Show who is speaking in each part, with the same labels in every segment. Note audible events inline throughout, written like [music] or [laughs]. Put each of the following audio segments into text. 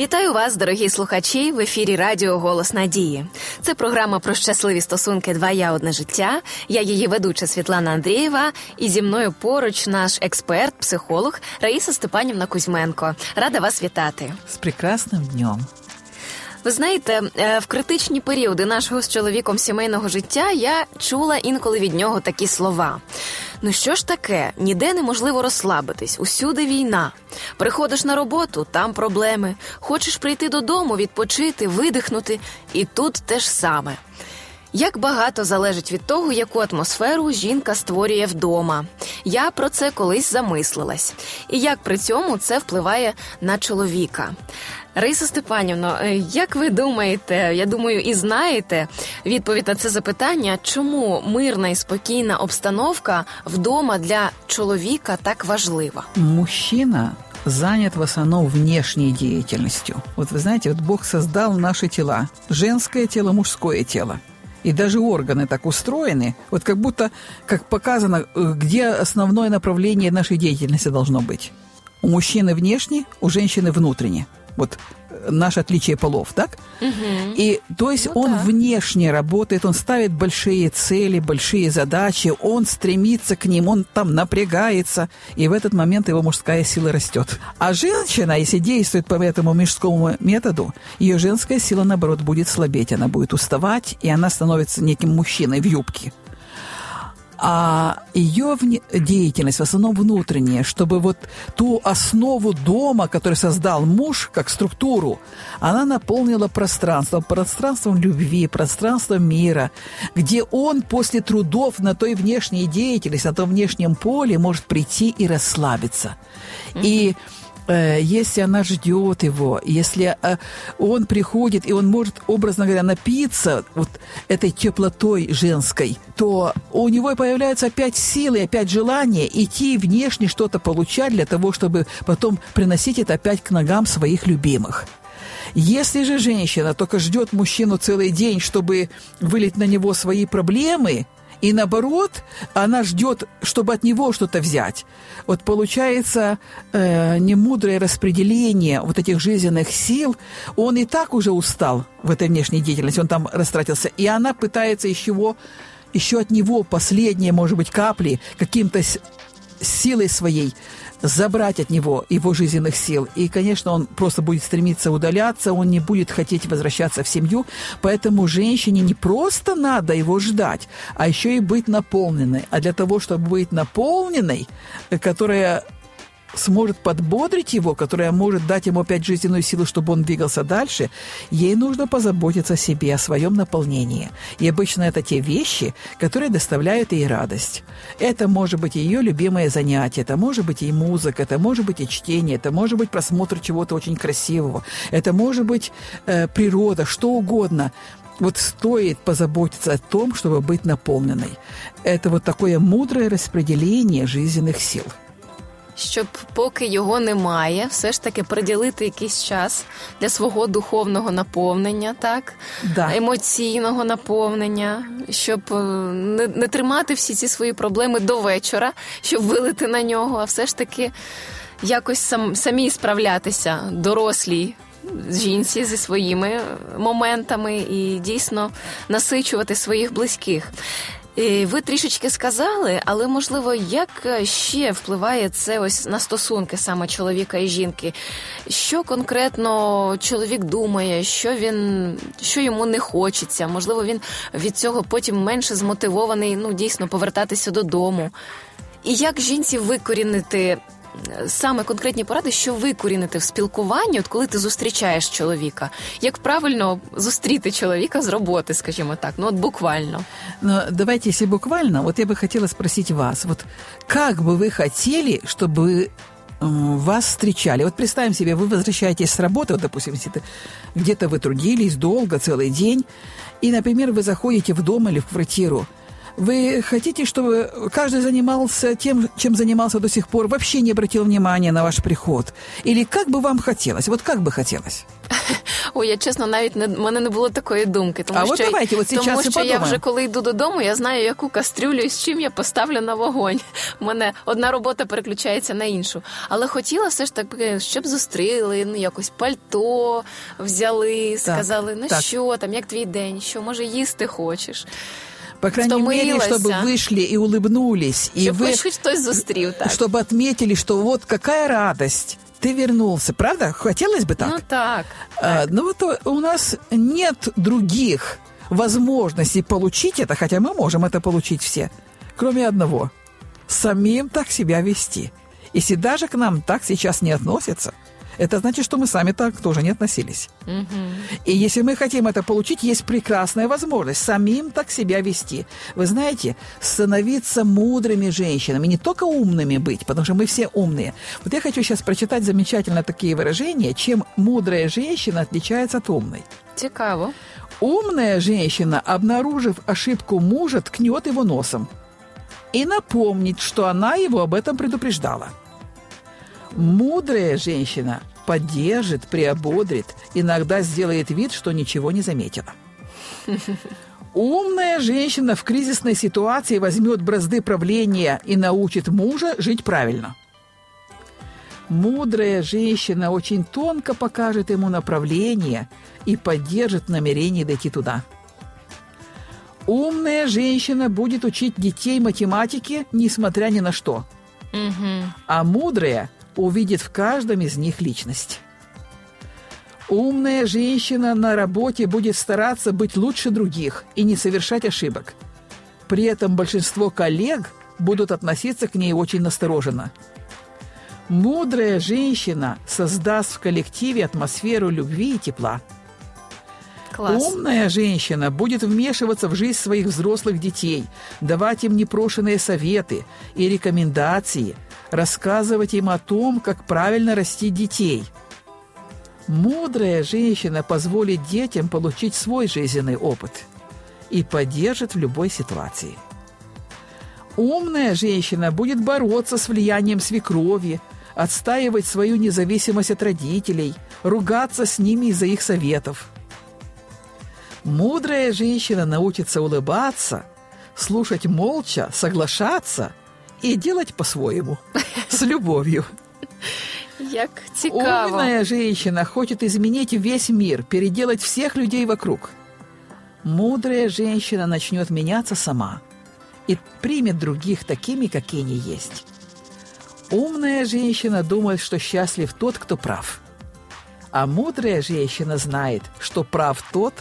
Speaker 1: Вітаю вас, дорогі слухачі, в ефірі Радіо Голос Надії. Це програма про щасливі стосунки Два я одне життя. Я її ведуча Світлана Андрієва, і зі мною поруч наш експерт, психолог Раїса Степанівна Кузьменко. Рада вас вітати
Speaker 2: з прекрасним днем.
Speaker 1: Ви знаєте, е, в критичні періоди нашого з чоловіком сімейного життя я чула інколи від нього такі слова. Ну що ж таке? Ніде неможливо розслабитись, усюди війна. Приходиш на роботу, там проблеми. Хочеш прийти додому, відпочити, видихнути, і тут те ж саме. Як багато залежить від того, яку атмосферу жінка створює вдома. Я про це колись замислилась. І як при цьому це впливає на чоловіка. Риса Степанівно, е, як ви думаєте, я думаю, і знаєте відповідь на це запитання, чому мирна і спокійна обстановка вдома для чоловіка так важлива?
Speaker 2: Мужчина занят в основном внешней деятельностью. Вот вы знаете, вот Бог создал наши тела. Женское тело, мужское тело. И даже органы так устроены, вот как будто, как показано, э, где основное направление нашей деятельности должно быть. У мужчины внешне, у женщины внутренне – вот э, наше отличие полов, так? Угу. И то есть ну, он да. внешне работает, он ставит большие цели, большие задачи, он стремится к ним, он там напрягается, и в этот момент его мужская сила растет. А женщина, если действует по этому мужскому методу, ее женская сила, наоборот, будет слабеть, она будет уставать, и она становится неким мужчиной в юбке а ее деятельность в основном внутренняя, чтобы вот ту основу дома, который создал муж, как структуру, она наполнила пространством, пространством любви, пространством мира, где он после трудов на той внешней деятельности, на том внешнем поле может прийти и расслабиться. Mm-hmm. И если она ждет его, если э, он приходит, и он может, образно говоря, напиться вот этой теплотой женской, то у него появляются опять силы, опять желание идти внешне что-то получать для того, чтобы потом приносить это опять к ногам своих любимых. Если же женщина только ждет мужчину целый день, чтобы вылить на него свои проблемы – и наоборот, она ждет, чтобы от него что-то взять. Вот получается э, немудрое распределение вот этих жизненных сил. Он и так уже устал в этой внешней деятельности, он там растратился. И она пытается еще, еще от него последние, может быть, капли каким-то силой своей забрать от него его жизненных сил. И, конечно, он просто будет стремиться удаляться, он не будет хотеть возвращаться в семью. Поэтому женщине не просто надо его ждать, а еще и быть наполненной. А для того, чтобы быть наполненной, которая сможет подбодрить его, которая может дать ему опять жизненную силу, чтобы он двигался дальше, ей нужно позаботиться о себе, о своем наполнении. И обычно это те вещи, которые доставляют ей радость. Это может быть ее любимое занятие, это может быть и музыка, это может быть и чтение, это может быть просмотр чего-то очень красивого, это может быть э, природа, что угодно. Вот стоит позаботиться о том, чтобы быть наполненной. Это вот такое мудрое распределение жизненных сил –
Speaker 1: щоб поки його немає, все ж таки приділити якийсь час для свого духовного наповнення, так да. емоційного наповнення, щоб е, не, не тримати всі ці свої проблеми до вечора, щоб вилити на нього, а все ж таки якось сам самі справлятися, дорослій. Жінці зі своїми моментами і дійсно насичувати своїх близьких. Ви трішечки сказали, але можливо, як ще впливає це ось на стосунки саме чоловіка і жінки? Що конкретно чоловік думає, що він що йому не хочеться? Можливо, він від цього потім менше змотивований, ну дійсно повертатися додому. І як жінці викорінити саме конкретні поради, що викорінити в спілкуванні, от коли ти зустрічаєш чоловіка, як правильно зустріти чоловіка з роботи, скажімо так, ну от буквально.
Speaker 2: Ну, давайте, если буквально, вот я бы хотела спросить вас, вот как бы вы хотели, чтобы вас встречали. Вот представим себе, вы возвращаетесь с работы, вот, допустим, если где-то вы трудились долго, целый день, и, например, вы заходите в дом или в квартиру, Вы хотите, чтобы каждый занимался тем, чем занимался до сих пор, вообще не обратил внимания на ваш приход? Или как бы вам хотелось? Вот как бы хотелось? [laughs]
Speaker 1: Ой, я чесно, навіть не в мене не було такої думки. Тому
Speaker 2: а
Speaker 1: що,
Speaker 2: от давайте, от
Speaker 1: тому що
Speaker 2: я
Speaker 1: вже коли йду додому, я знаю, яку кастрюлю з чим я поставлю на вогонь. [laughs] У мене одна робота переключається на іншу. Але хотіла все ж таки, щоб зустріли, ну якось пальто взяли, сказали, ну
Speaker 2: так.
Speaker 1: що там, як твій день, що може їсти хочеш.
Speaker 2: По крайней Стомилася. мере, чтобы вышли и улыбнулись.
Speaker 1: И
Speaker 2: вы,
Speaker 1: хоть кто-то застрил так.
Speaker 2: Чтобы отметили, что вот какая радость. Ты вернулся, правда? Хотелось бы так?
Speaker 1: Ну так.
Speaker 2: А, ну вот у нас нет других возможностей получить это, хотя мы можем это получить все, кроме одного. Самим так себя вести. Если даже к нам так сейчас не относятся – это значит, что мы сами так тоже не относились. Угу. И если мы хотим это получить, есть прекрасная возможность самим так себя вести. Вы знаете, становиться мудрыми женщинами, не только умными быть, потому что мы все умные. Вот я хочу сейчас прочитать замечательно такие выражения, чем мудрая женщина отличается от умной.
Speaker 1: Цікаво.
Speaker 2: Умная женщина, обнаружив ошибку мужа, ткнет его носом и напомнит, что она его об этом предупреждала. Мудрая женщина поддержит, приободрит, иногда сделает вид, что ничего не заметила. Умная женщина в кризисной ситуации возьмет бразды правления и научит мужа жить правильно. Мудрая женщина очень тонко покажет ему направление и поддержит намерение дойти туда. Умная женщина будет учить детей математике, несмотря ни на что. Угу. А мудрая увидит в каждом из них личность. Умная женщина на работе будет стараться быть лучше других и не совершать ошибок. При этом большинство коллег будут относиться к ней очень настороженно. Мудрая женщина создаст в коллективе атмосферу любви и тепла.
Speaker 1: Класс.
Speaker 2: Умная женщина будет вмешиваться в жизнь своих взрослых детей, давать им непрошенные советы и рекомендации – рассказывать им о том, как правильно растить детей. Мудрая женщина позволит детям получить свой жизненный опыт и поддержит в любой ситуации. Умная женщина будет бороться с влиянием свекрови, отстаивать свою независимость от родителей, ругаться с ними из-за их советов. Мудрая женщина научится улыбаться, слушать молча, соглашаться и делать по-своему, [laughs] с любовью.
Speaker 1: Як цікаво.
Speaker 2: Умная женщина хочет изменить весь мир, переделать всех людей вокруг. Мудрая женщина начнет меняться сама и примет других такими, какие они есть. Умная женщина думает, что счастлив тот, кто прав. А мудрая женщина знает, что прав тот,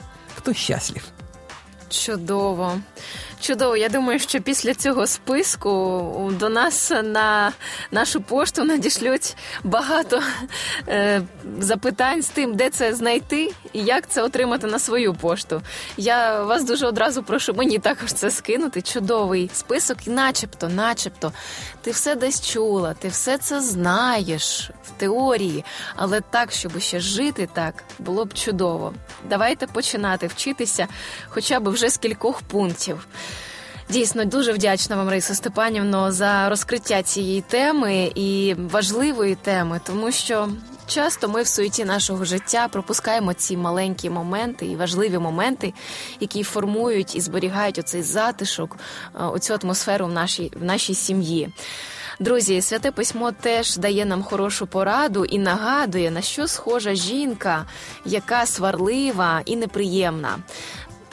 Speaker 2: счастлив.
Speaker 1: Чудово. Чудово, я думаю, що після цього списку до нас на нашу пошту надішлють багато е, запитань з тим, де це знайти і як це отримати на свою пошту. Я вас дуже одразу прошу мені також це скинути. Чудовий список, і начебто, начебто, ти все десь чула, ти все це знаєш в теорії, але так, щоб ще жити так, було б чудово. Давайте починати вчитися, хоча б вже з кількох пунктів. Дійсно, дуже вдячна вам, Раїса Степанівно, за розкриття цієї теми і важливої теми, тому що часто ми в суеті нашого життя пропускаємо ці маленькі моменти і важливі моменти, які формують і зберігають оцей затишок, е, оцю атмосферу в нашій в нашій сім'ї. Друзі, святе письмо теж дає нам хорошу пораду і нагадує, на що схожа жінка, яка сварлива і неприємна.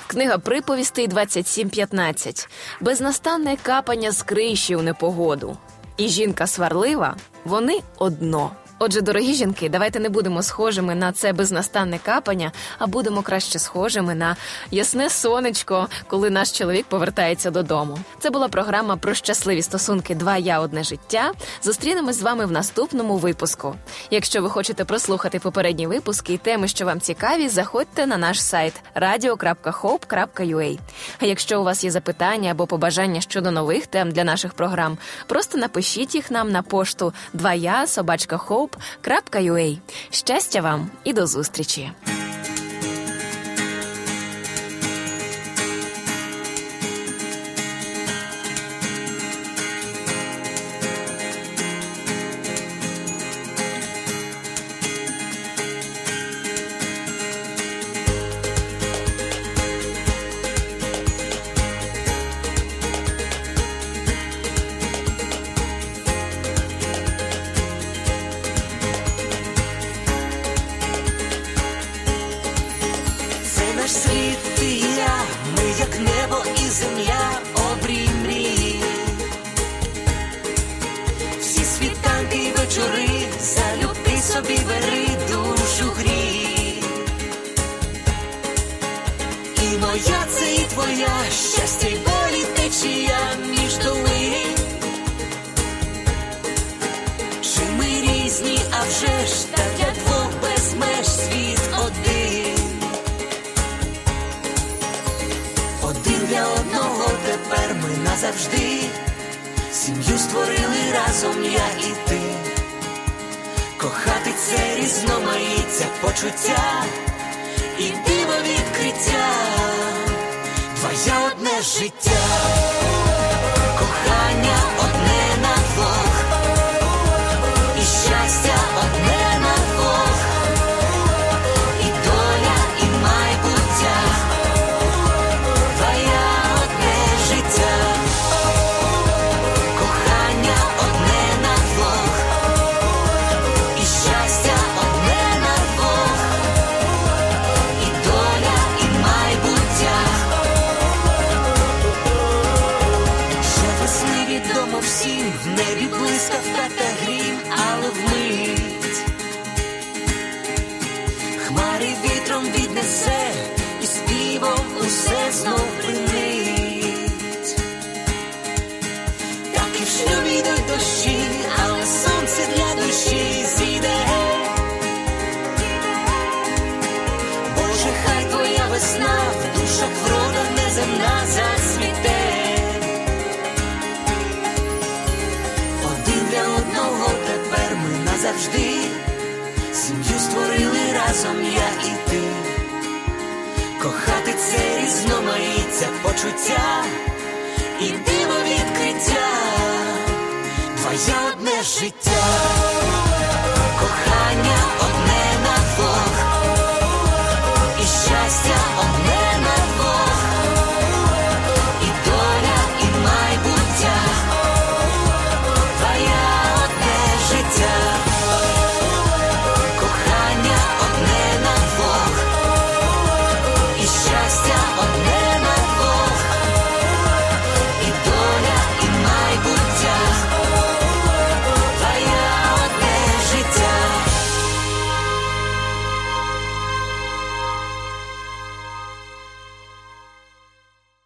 Speaker 1: Книга приповістей 27.15. Безнастанне капання з криші у непогоду. І жінка сварлива, вони одно. Отже, дорогі жінки, давайте не будемо схожими на це безнастанне капання, а будемо краще схожими на ясне сонечко, коли наш чоловік повертається додому. Це була програма про щасливі стосунки. Два я одне життя. Зустрінемось з вами в наступному випуску. Якщо ви хочете прослухати попередні випуски і теми, що вам цікаві, заходьте на наш сайт radio.hope.ua. А якщо у вас є запитання або побажання щодо нових тем для наших програм, просто напишіть їх нам на пошту 2 я собачка Hope hope.ua. Щастя вам і до зустрічі!
Speaker 3: Різні, а вже ж так як двох без меж світ один. Один для одного тепер ми назавжди. Сім'ю створили разом я і ти. Кохати це різноманіття почуття і диво відкриття, твоє одне життя, кохання Шлюбі йдуть дощі, але сонце для душі зійде. Боже, хай твоя весна в душах врода неземна зацвіте. Один для одного тепер ми назавжди. Сім'ю створили разом я і ти. Кохати це різноманіття почуття і диво життя.